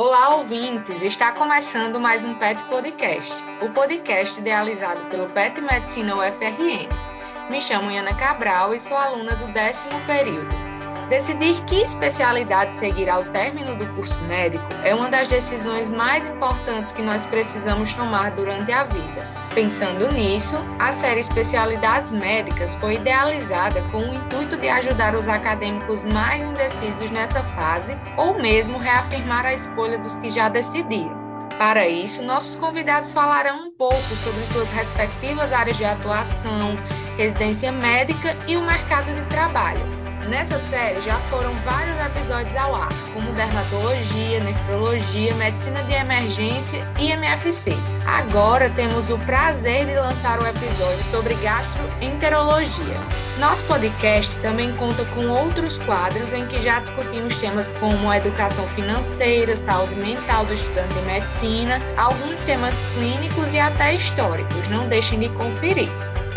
Olá, ouvintes! Está começando mais um PET Podcast, o podcast idealizado pelo PET Medicina UFRN. Me chamo Ana Cabral e sou aluna do décimo período. Decidir que especialidade seguir ao término do curso médico é uma das decisões mais importantes que nós precisamos tomar durante a vida. Pensando nisso, a série Especialidades Médicas foi idealizada com o intuito de ajudar os acadêmicos mais indecisos nessa fase ou mesmo reafirmar a escolha dos que já decidiram. Para isso, nossos convidados falarão um pouco sobre suas respectivas áreas de atuação, residência médica e o mercado de trabalho. Nessa série já foram vários episódios ao ar, como dermatologia, nefrologia, medicina de emergência e MFC. Agora temos o prazer de lançar o episódio sobre gastroenterologia. Nosso podcast também conta com outros quadros em que já discutimos temas como educação financeira, saúde mental do estudante de medicina, alguns temas clínicos e até históricos. Não deixem de conferir.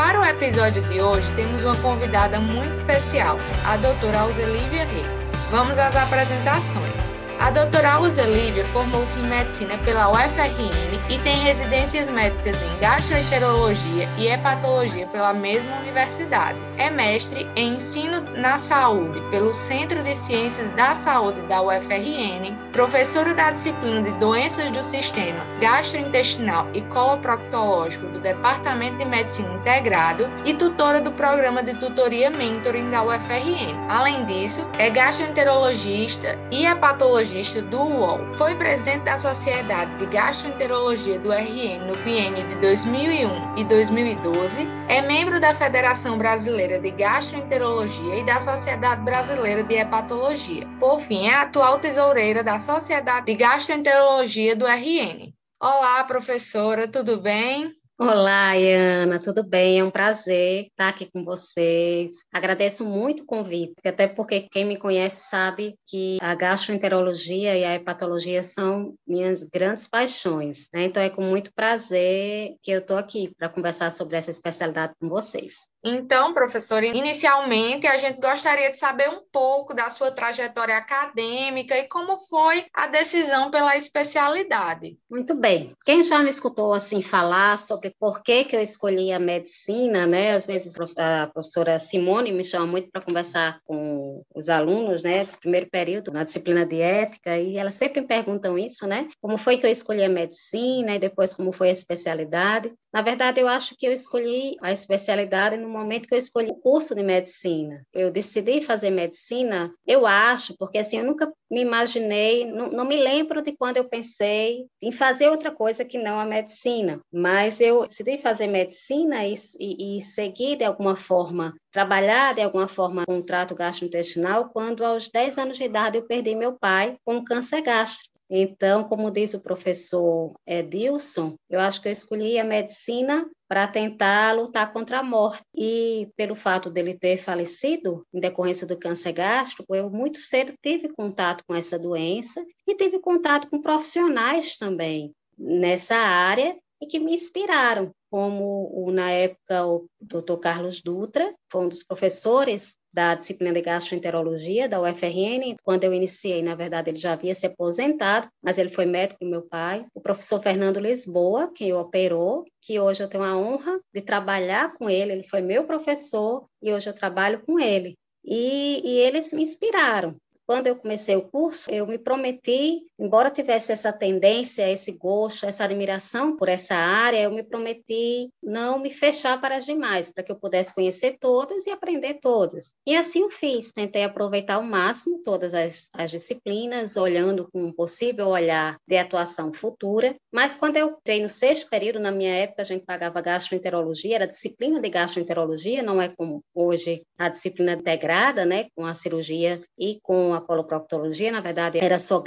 Para o episódio de hoje, temos uma convidada muito especial, a doutora Alzelívia Rei. Vamos às apresentações. A doutora Uza Lívia formou-se em medicina pela UFRN e tem residências médicas em gastroenterologia e hepatologia pela mesma universidade. É mestre em ensino na saúde pelo Centro de Ciências da Saúde da UFRN, professora da disciplina de doenças do sistema gastrointestinal e coloproctológico do Departamento de Medicina Integrado e tutora do programa de tutoria mentoring da UFRN. Além disso, é gastroenterologista e hepatologista do UOL. Foi presidente da Sociedade de Gastroenterologia do RN no biênio de 2001 e 2012, é membro da Federação Brasileira de Gastroenterologia e da Sociedade Brasileira de Hepatologia. Por fim, é atual tesoureira da Sociedade de Gastroenterologia do RN. Olá, professora, tudo bem? Olá, Ana, tudo bem? É um prazer estar aqui com vocês. Agradeço muito o convite, até porque quem me conhece sabe que a gastroenterologia e a hepatologia são minhas grandes paixões. Né? Então, é com muito prazer que eu estou aqui para conversar sobre essa especialidade com vocês. Então, professora, inicialmente a gente gostaria de saber um pouco da sua trajetória acadêmica e como foi a decisão pela especialidade. Muito bem. Quem já me escutou assim falar sobre por que, que eu escolhi a medicina, né? Às vezes a professora Simone me chama muito para conversar com os alunos, né, do primeiro período na disciplina de ética, e elas sempre me perguntam isso, né? Como foi que eu escolhi a medicina e depois como foi a especialidade? Na verdade, eu acho que eu escolhi a especialidade no momento que eu escolhi o curso de medicina. Eu decidi fazer medicina, eu acho, porque assim, eu nunca me imaginei, não, não me lembro de quando eu pensei em fazer outra coisa que não a medicina, mas eu decidi fazer medicina e, e, e seguir de alguma forma, trabalhar de alguma forma com o trato gastrointestinal quando aos 10 anos de idade eu perdi meu pai com câncer gástrico. Então, como diz o professor Edilson, eu acho que eu escolhi a medicina para tentar lutar contra a morte. E pelo fato dele ter falecido em decorrência do câncer gástrico, eu muito cedo tive contato com essa doença e tive contato com profissionais também nessa área e que me inspiraram, como na época o Dr. Carlos Dutra, foi um dos professores da disciplina de gastroenterologia da UFRN. Quando eu iniciei, na verdade, ele já havia se aposentado, mas ele foi médico do meu pai. O professor Fernando Lisboa, que o operou, que hoje eu tenho a honra de trabalhar com ele. Ele foi meu professor e hoje eu trabalho com ele. E, e eles me inspiraram. Quando eu comecei o curso, eu me prometi, embora tivesse essa tendência, esse gosto, essa admiração por essa área, eu me prometi não me fechar para as demais, para que eu pudesse conhecer todas e aprender todas. E assim eu fiz, tentei aproveitar ao máximo todas as, as disciplinas, olhando com um possível olhar de atuação futura. Mas quando eu entrei no sexto período, na minha época, a gente pagava gastroenterologia, era disciplina de gastroenterologia, não é como hoje a disciplina integrada, né, com a cirurgia e com a coloproctologia, na verdade era só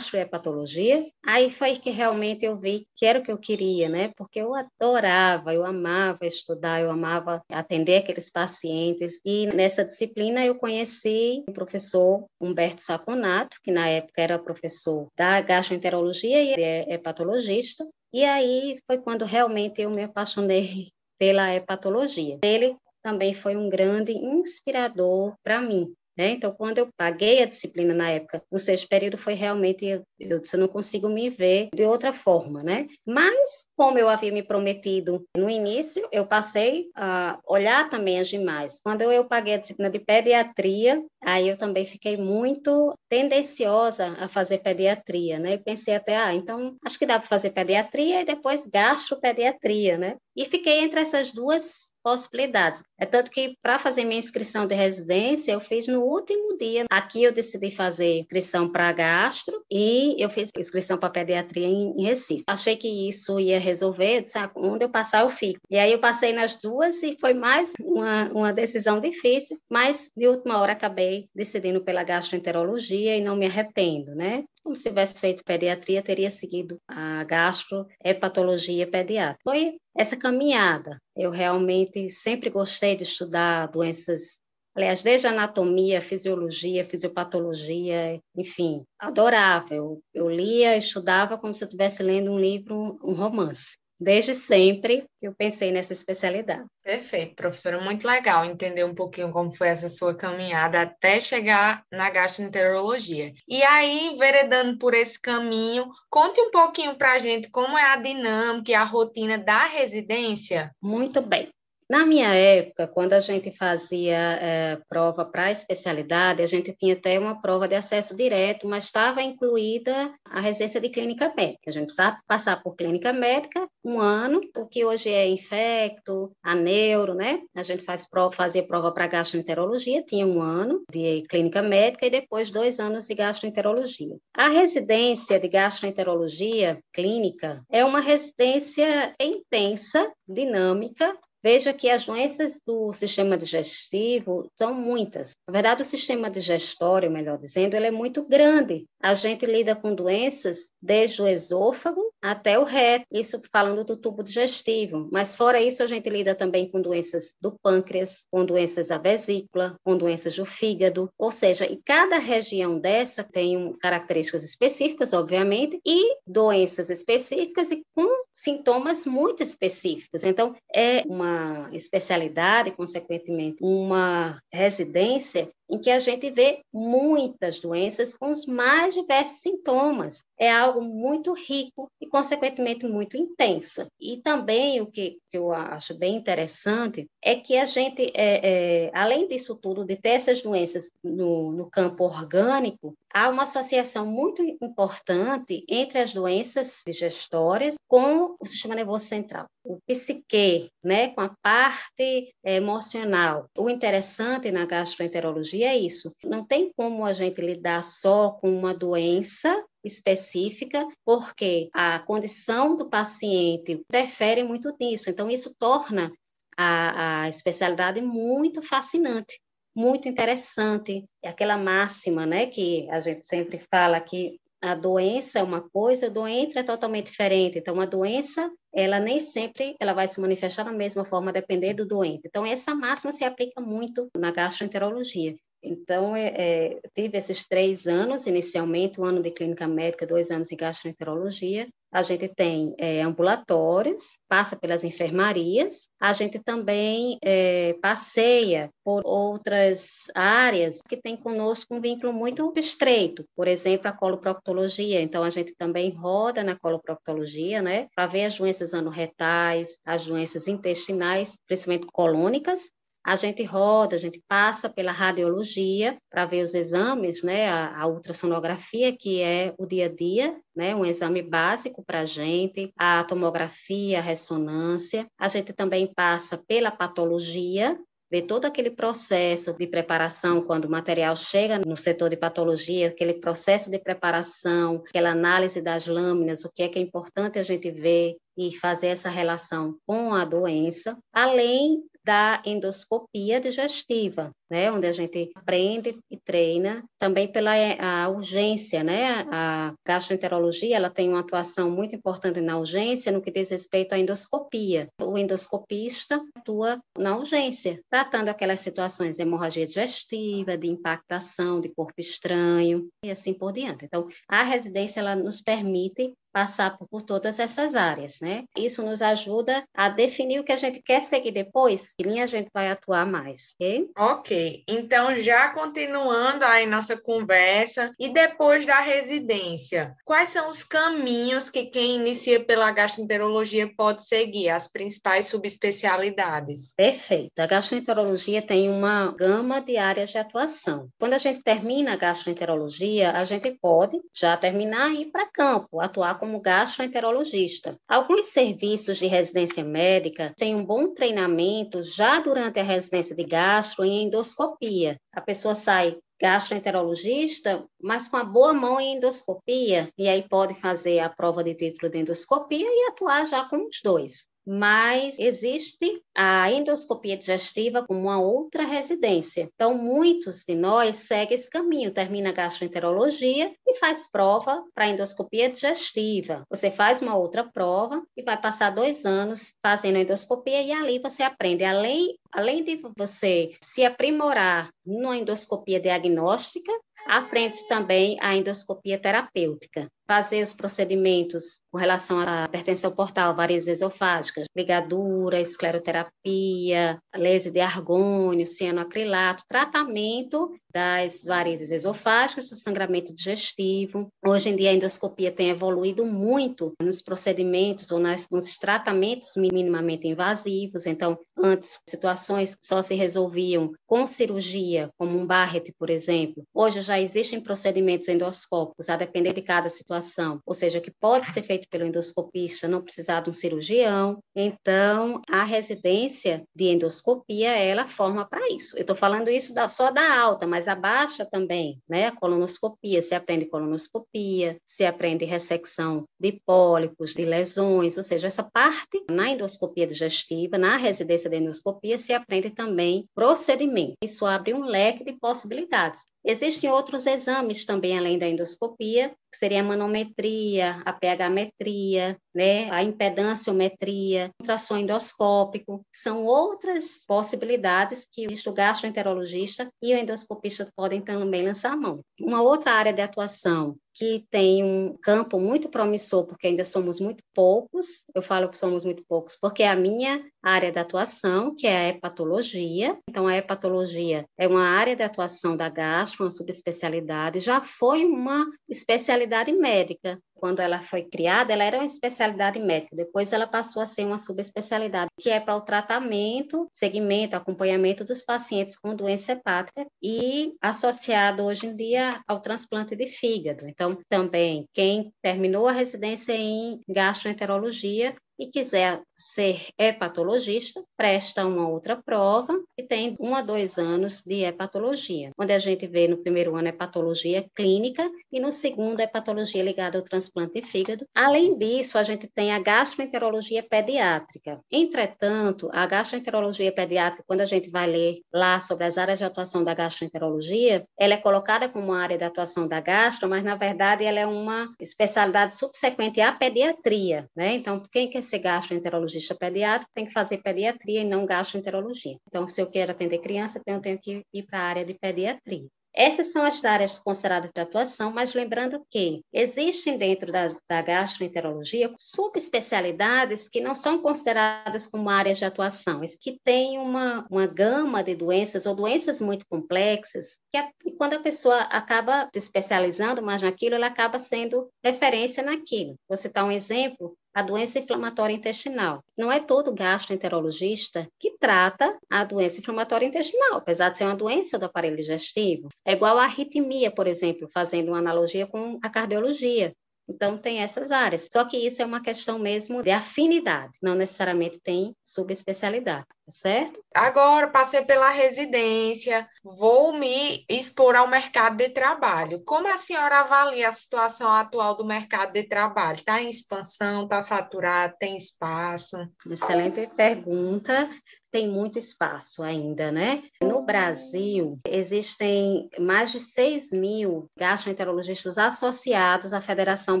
gastrohepatologia. Aí foi que realmente eu vi que era o que eu queria, né? Porque eu adorava, eu amava estudar, eu amava atender aqueles pacientes. E nessa disciplina eu conheci o professor Humberto Saconato, que na época era professor da gastroenterologia e é hepatologista. E aí foi quando realmente eu me apaixonei pela hepatologia. Ele também foi um grande inspirador para mim Né? Então, quando eu paguei a disciplina na época, no sexto período, foi realmente, eu, eu disse, eu não consigo me ver de outra forma, né? Mas, como eu havia me prometido no início, eu passei a olhar também as demais. Quando eu, eu paguei a disciplina de pediatria, aí eu também fiquei muito tendenciosa a fazer pediatria, né? Eu pensei até, ah, então acho que dá para fazer pediatria e depois gastropediatria, né? E fiquei entre essas duas possibilidades. É tanto que para fazer minha inscrição de residência, eu fiz no último dia. Aqui eu decidi fazer inscrição para gastro e eu fiz inscrição para pediatria em, Recife. Achei que isso ia resolver, disse, ah, onde eu passar eu fico. E aí eu passei nas duas e foi mais uma, uma decisão difícil, mas de última hora acabei decidindo pela gastroenterologia e não me arrependo, né? Como se tivesse feito pediatria, teria seguido a gastrohepatologia pediátrica. Foi essa caminhada. Eu realmente sempre gostei de estudar doenças, aliás, desde anatomia, fisiologia, fisiopatologia, enfim, adorava. Eu, eu lia, estudava como se eu estivesse lendo um livro, um romance desde sempre eu pensei nessa especialidade. Perfeito, professora, muito legal entender um pouquinho como foi essa sua caminhada até chegar na gastroenterologia. E aí, veredando por esse caminho, conte um pouquinho para a gente como é a dinâmica e a rotina da residência. Muito bem. Na minha época, quando a gente fazia é, prova para especialidade, a gente tinha até uma prova de acesso direto, mas estava incluída a residência de clínica médica. A gente precisava passar por clínica médica um ano, o que hoje é infecto, a neuro, né? A gente faz prova, fazia prova para gastroenterologia, tinha um ano de clínica médica e depois dois anos de gastroenterologia. A residência de gastroenterologia clínica é uma residência intensa, dinâmica, Veja que as doenças do sistema digestivo são muitas. Na verdade, o sistema digestório, melhor dizendo, ele é muito grande. A gente lida com doenças desde o esôfago até o reto, isso falando do tubo digestivo. Mas fora isso, a gente lida também com doenças do pâncreas, com doenças da vesícula, com doenças do fígado. Ou seja, e cada região dessa tem características específicas, obviamente, e doenças específicas e com sintomas muito específicos. Então, é uma especialidade, consequentemente, uma residência em que a gente vê muitas doenças com os mais diversos sintomas. É algo muito rico e, consequentemente, muito intensa. E também o que, eu acho bem interessante é que a gente, é, é, além disso tudo, de ter essas doenças no, no campo orgânico, há uma associação muito importante entre as doenças digestórias com o sistema nervoso central, o psique, né, com a parte emocional. O interessante na gastroenterologia é isso. Não tem como a gente lidar só com uma doença específica, porque a condição do paciente interfere muito nisso. Então, isso torna a, a especialidade muito fascinante muito interessante. É aquela máxima, né, que a gente sempre fala que a doença é uma coisa, o doente é totalmente diferente. Então, a doença, ela nem sempre ela vai se manifestar da mesma forma, depender do doente. Então, essa máxima se aplica muito na gastroenterologia. Então, é, é, tive esses três anos, inicialmente, um ano de clínica médica, dois anos de gastroenterologia. A gente tem é, ambulatórios, passa pelas enfermarias, a gente também é, passeia por outras áreas que tem conosco um vínculo muito estreito, por exemplo, a coloproctologia. Então, a gente também roda na coloproctologia, né, para ver as doenças anorretais, as doenças intestinais, principalmente colônicas, a gente roda, a gente passa pela radiologia para ver os exames, né, a, a, ultrassonografia, que é o dia a dia, né, um exame básico para a gente, a tomografia, a ressonância. A gente também passa pela patologia, ver todo aquele processo de preparação quando o material chega no setor de patologia, aquele processo de preparação, aquela análise das lâminas, o que é que é importante a gente ver e fazer essa relação com a doença, além da endoscopia digestiva, né, onde a gente aprende e treina também pela a urgência, né? A gastroenterologia, ela tem uma atuação muito importante na urgência no que diz respeito à endoscopia. O endoscopista atua na urgência, tratando aquelas situações de hemorragia digestiva, de impactação, de corpo estranho e assim por diante. Então, a residência ela nos permite passar por, todas essas áreas, né? Isso nos ajuda a definir o que a gente quer seguir depois, que linha a gente vai atuar mais, ok? Ok, então já continuando aí nossa conversa, e depois da residência, quais são os caminhos que quem inicia pela gastroenterologia pode seguir, as principais subespecialidades? Perfeito, a gastroenterologia tem uma gama de áreas de atuação. Quando a gente termina a gastroenterologia, a gente pode já terminar e ir para campo, atuar como gastroenterologista. Alguns serviços de residência médica têm um bom treinamento já durante a residência de gastro em endoscopia. A pessoa sai gastroenterologista, mas com a boa mão em endoscopia, e aí pode fazer a prova de título de endoscopia e atuar já com os dois mas existe a endoscopia digestiva como uma outra residência. Então, muitos de nós seguem esse caminho, termina a gastroenterologia e faz prova para endoscopia digestiva. Você faz uma outra prova e vai passar dois anos fazendo endoscopia e ali você aprende, além, além de você se aprimorar numa endoscopia diagnóstica, aprende também a endoscopia terapêutica fazer os procedimentos com relação à hipertensão portal, varizes esofágicas, ligadura, escleroterapia, lese de argônio, cianoacrilato, tratamento das varizes esofágicas, do sangramento digestivo. Hoje em dia a endoscopia tem evoluído muito nos procedimentos ou nas, nos tratamentos minimamente invasivos. Então, antes, situações que só se resolviam com cirurgia, como um Barrett, por exemplo. Hoje já existem procedimentos endoscópicos, a depender de cada situação situação, ou seja, que pode ser feito pelo endoscopista, não precisar de um cirurgião. Então, a residência de endoscopia, ela forma para isso. Eu estou falando isso da, só da alta, mas a baixa também, né? A colonoscopia, se aprende colonoscopia, se aprende ressecção de pólipos, de lesões, ou seja, essa parte na endoscopia digestiva, na residência de endoscopia, se aprende também procedimento. Isso abre um leque de possibilidades. Existem outros exames também, além da endoscopia, que seria a manometria, a pH-metria, né, a impedanciometria, ultrassom endoscópico, são outras possibilidades que o gastroenterologista e o endoscopista podem também lançar a mão. Uma outra área de atuação que tem um campo muito promissor, porque ainda somos muito poucos, eu falo que somos muito poucos, porque é a minha área de atuação, que é a hepatologia. Então, a hepatologia é uma área de atuação da gastro, uma subespecialidade, já foi uma especialidade médica, quando ela foi criada, ela era uma especialidade médica, depois ela passou a ser uma subespecialidade, que é para o tratamento, segmento, acompanhamento dos pacientes com doença hepática e associado hoje em dia ao transplante de fígado. Então, também, quem terminou a residência em gastroenterologia e quiser ser hepatologista, presta uma outra prova e tem um a dois anos de hepatologia, onde a gente vê no primeiro ano hepatologia clínica e no segundo hepatologia ligada ao transplante de fígado. Além disso, a gente tem a gastroenterologia pediátrica. Entretanto, a gastroenterologia pediátrica, quando a gente vai ler lá sobre as áreas de atuação da gastroenterologia, ela é colocada como área de atuação da gastro, mas na verdade ela é uma especialidade subsequente à pediatria, né? Então, quem quer ser gastroenterologista pediátrico, tem que fazer pediatria e não gastroenterologia. Então, se eu quero atender criança, então eu tenho que ir para a área de pediatria. Essas são as áreas consideradas de atuação, mas lembrando que existem dentro da, da gastroenterologia subespecialidades que não são consideradas como áreas de atuação, que têm uma, uma gama de doenças ou doenças muito complexas, que a, quando a pessoa acaba se especializando mais naquilo, ela acaba sendo referência naquilo. Vou citar um exemplo, a doença inflamatória intestinal. Não é todo gastroenterologista que trata a doença inflamatória intestinal, apesar de ser uma doença do aparelho digestivo. É igual a arritmia, por exemplo, fazendo uma analogia com a cardiologia. Então, tem essas áreas. Só que isso é uma questão mesmo de afinidade, não necessariamente tem subespecialidade, certo? Agora, passei pela residência, vou me expor ao mercado de trabalho. Como a senhora avalia a situação atual do mercado de trabalho? Está em expansão, está saturado, tem espaço? Excelente pergunta tem muito espaço ainda, né? No Brasil, existem mais de 6 mil gastroenterologistas associados à Federação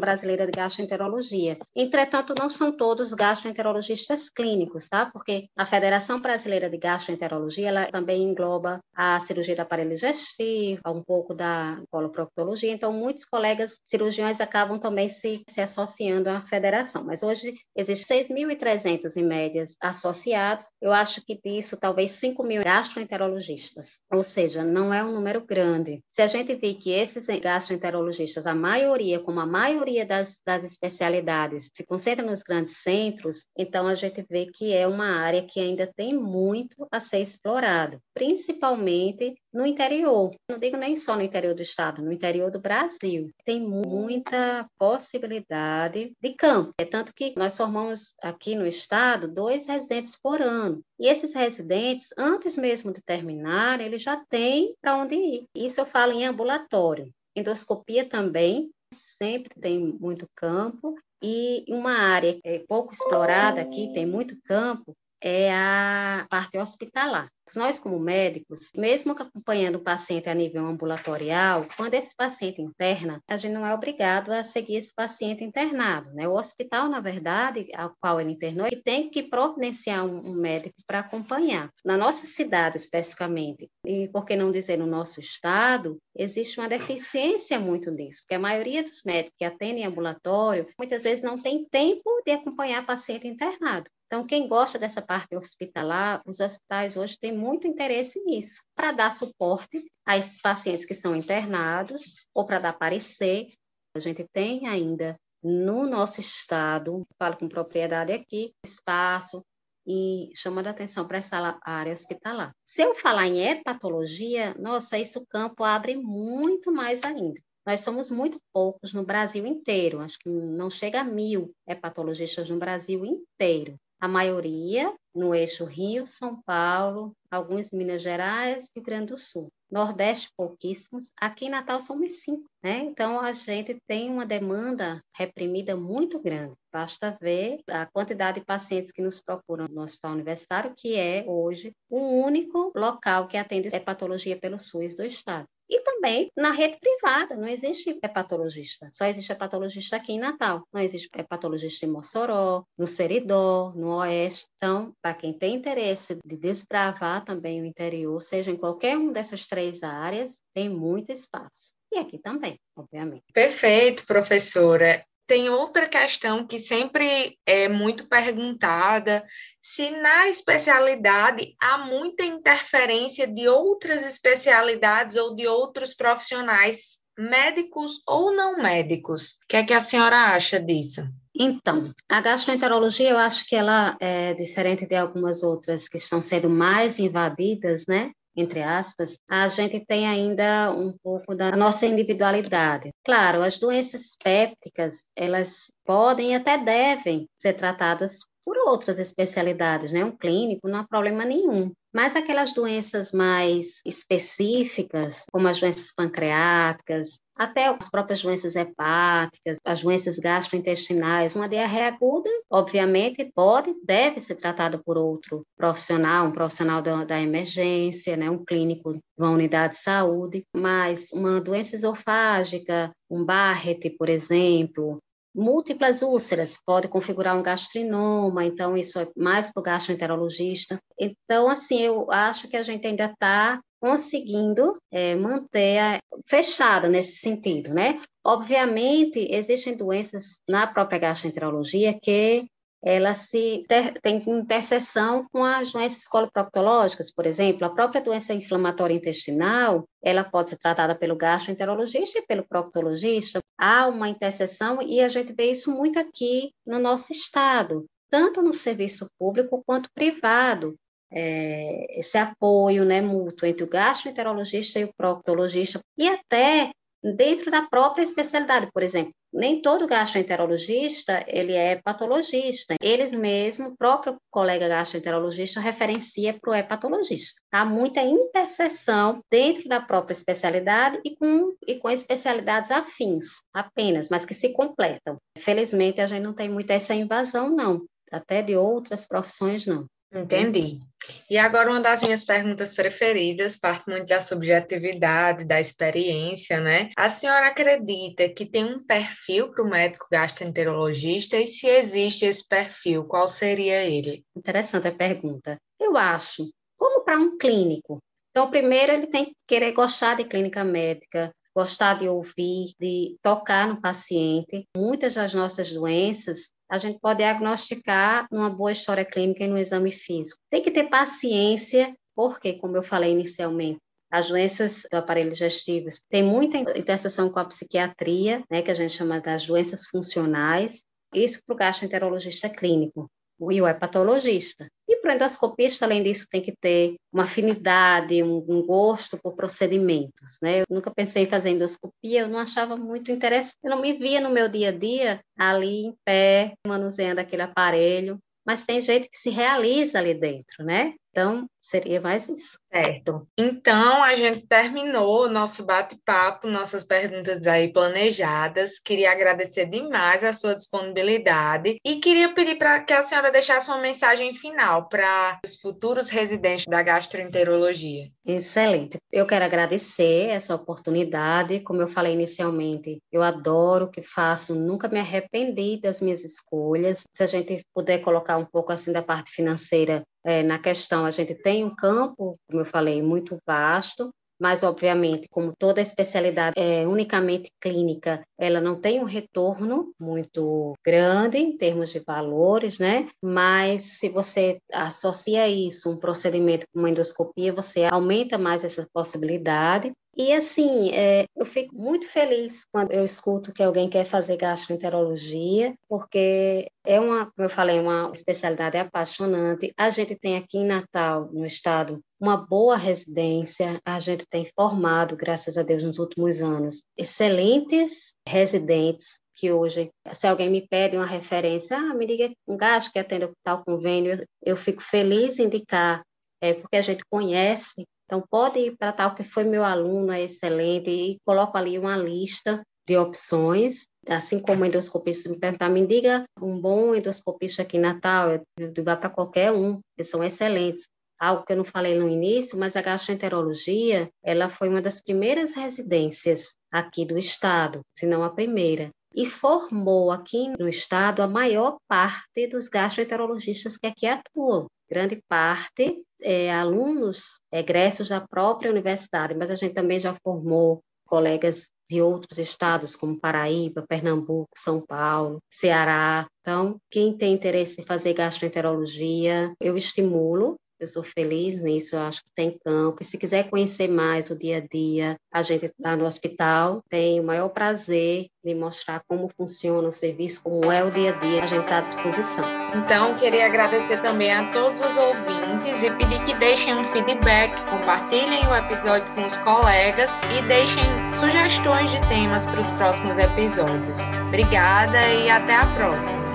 Brasileira de Gastroenterologia. Entretanto, não são todos gastroenterologistas clínicos, tá? Porque a Federação Brasileira de Gastroenterologia, ela também engloba a cirurgia do aparelho digestivo, um pouco da coloproctologia, então muitos colegas cirurgiões acabam também se, se associando à federação, mas hoje existem 6.300 em médias associados, eu acho que disso talvez 5 mil gastroenterologistas, ou seja, não é um número grande. Se a gente vê que esses gastroenterologistas, a maioria, como a maioria das, das especialidades, se concentra nos grandes centros, então a gente vê que é uma área que ainda tem muito a ser explorado, principalmente no interior. Não digo nem só no interior do estado, no interior do Brasil. Tem muita possibilidade de campo. É tanto que nós formamos aqui no estado dois residentes por ano. E esses residentes, antes mesmo de terminar, eles já têm para onde ir. Isso eu falo em ambulatório. Endoscopia também, sempre tem muito campo. E uma área é pouco explorada aqui, tem muito campo, é a parte hospitalar. Nós, como médicos, mesmo acompanhando o paciente a nível ambulatorial, quando esse paciente interna, a gente não é obrigado a seguir esse paciente internado. Né? O hospital, na verdade, ao qual ele internou, ele tem que providenciar um, médico para acompanhar. Na nossa cidade, especificamente, e por que não dizer no nosso estado, existe uma deficiência muito nisso, porque a maioria dos médicos que atendem ambulatório, muitas vezes não tem tempo de acompanhar paciente internado. Então, quem gosta dessa parte hospitalar, os hospitais hoje têm muito interesse nisso, para dar suporte a esses pacientes que são internados ou para dar parecer. A gente tem ainda no nosso estado, falo com propriedade aqui, espaço e chamando a atenção para essa área hospitalar. Se eu falar em hepatologia, nossa, isso o campo abre muito mais ainda. Nós somos muito poucos no Brasil inteiro, acho que não chega a mil hepatologistas no Brasil inteiro a maioria no eixo Rio, São Paulo, alguns Minas Gerais e Rio Grande do Sul. Nordeste, pouquíssimos. Aqui em Natal somos cinco, né? Então a gente tem uma demanda reprimida muito grande. Basta ver a quantidade de pacientes que nos procuram no Hospital Universitário, que é hoje o único local que atende hepatologia pelo SUS do Estado. E também na rede privada, não existe hepatologista. Só existe hepatologista aqui em Natal. Não existe hepatologista em Mossoró, no Seridó, no Oeste. Então, para quem tem interesse de desbravar também o interior, seja em qualquer uma dessas três áreas, tem muito espaço. E aqui também, obviamente. Perfeito, professora. Tem outra questão que sempre é muito perguntada, se na especialidade há muita interferência de outras especialidades ou de outros profissionais, médicos ou não médicos. O que é que a senhora acha disso? Então, a gastroenterologia eu acho que ela é diferente de algumas outras que estão sendo mais invadidas, né? Entre aspas, a gente tem ainda um pouco da nossa individualidade. Claro, as doenças pépticas, elas podem e até devem ser tratadas por outras especialidades, né? Um clínico não há problema nenhum. Mas aquelas doenças mais específicas, como as doenças pancreáticas, até as próprias doenças hepáticas, as doenças gastrointestinais, uma diarreia aguda, obviamente, pode, deve ser tratado por outro profissional, um profissional da, da emergência, né, um clínico de uma unidade de saúde, mas uma doença esofágica, um Barrett, por exemplo, Múltiplas úlceras pode configurar um gastrinoma, então isso é mais para o gastroenterologista. Então, assim, eu acho que a gente ainda está conseguindo é, manter a, fechada nesse sentido, né? Obviamente, existem doenças na própria gastroenterologia que ela se ter, tem interseção com as doenças coloproctológicas, por exemplo, a própria doença inflamatória intestinal, ela pode ser tratada pelo gastroenterologista e pelo proctologista. Há uma interseção e a gente vê isso muito aqui no nosso estado, tanto no serviço público quanto privado. É, esse apoio né, mútuo entre o gastroenterologista e o proctologista, e até dentro da própria especialidade, por exemplo. Nem todo gastroenterologista, ele é patologista. Eles mesmo, o próprio colega gastroenterologista referencia para o hepatologista. Há muita interseção dentro da própria especialidade e com, e com especialidades afins, apenas, mas que se completam. Felizmente, a gente não tem muito essa invasão, não. Até de outras profissões, não. Entendi. E agora uma das minhas perguntas preferidas, parte muito da subjetividade, da experiência, né? A senhora acredita que tem um perfil para o médico gastroenterologista e se existe esse perfil, qual seria ele? Interessante a pergunta. Eu acho, como para um clínico. Então, primeiro, ele tem que querer gostar de clínica médica, gostar de ouvir, de tocar no paciente. Muitas das nossas doenças a gente pode diagnosticar numa boa história clínica e no exame físico. Tem que ter paciência, porque, como eu falei inicialmente, as doenças do aparelho digestivo têm muita interseção com a psiquiatria, né, que a gente chama das doenças funcionais, isso para o gastroenterologista clínico e o hepatologista. Para endoscopista, além disso, tem que ter uma afinidade, um, um, gosto por procedimentos, né? Eu nunca pensei em fazer endoscopia, eu não achava muito interessante, eu não me via no meu dia a dia ali em pé, manuseando aquele aparelho, mas tem gente que se realiza ali dentro, né? Então, seria mais isso. Certo. Então, a gente terminou o nosso bate-papo, nossas perguntas aí planejadas. Queria agradecer demais a sua disponibilidade e queria pedir para que a senhora deixasse uma mensagem final para os futuros residentes da gastroenterologia. Excelente. Eu quero agradecer essa oportunidade. Como eu falei inicialmente, eu adoro o que faço, nunca me arrependi das minhas escolhas. Se a gente puder colocar um pouco assim da parte financeira é, na questão, a gente tem um campo, como eu falei, muito vasto, mas obviamente, como toda especialidade é unicamente clínica, ela não tem um retorno muito grande em termos de valores, né? Mas se você associa isso um procedimento como endoscopia, você aumenta mais essa possibilidade. E assim, é, eu fico muito feliz quando eu escuto que alguém quer fazer gastroenterologia, porque é uma, como eu falei, uma especialidade apaixonante. A gente tem aqui em Natal, no estado, uma boa residência. A gente tem formado, graças a Deus, nos últimos anos, excelentes residentes que hoje, se alguém me pede uma referência, ah, me diga um gasto que atende tal convênio, eu fico feliz em indicar, é, porque a gente conhece então, pode ir para tal que foi meu aluno, é excelente, e coloco ali uma lista de opções, assim como endoscopista me perguntar, me diga um bom endoscopista aqui em Natal, eu digo para qualquer um, que são excelentes. Algo que eu não falei no início, mas a gastroenterologia, ela foi uma das primeiras residências aqui do estado, se não a primeira e formou aqui no estado a maior parte dos gastroenterologistas que aqui atuam. Grande parte é, alunos egressos da própria universidade, mas a gente também já formou colegas de outros estados, como Paraíba, Pernambuco, São Paulo, Ceará. Então, quem tem interesse em fazer gastroenterologia, eu estimulo eu sou feliz nisso, eu acho que tem campo. E se quiser conhecer mais o dia a dia, a gente está no hospital, tem o maior prazer de mostrar como funciona o serviço, como é o dia a dia, a gente está à disposição. Então, queria agradecer também a todos os ouvintes e pedir que deixem um feedback, compartilhem o episódio com os colegas e deixem sugestões de temas para os próximos episódios. Obrigada e até a próxima!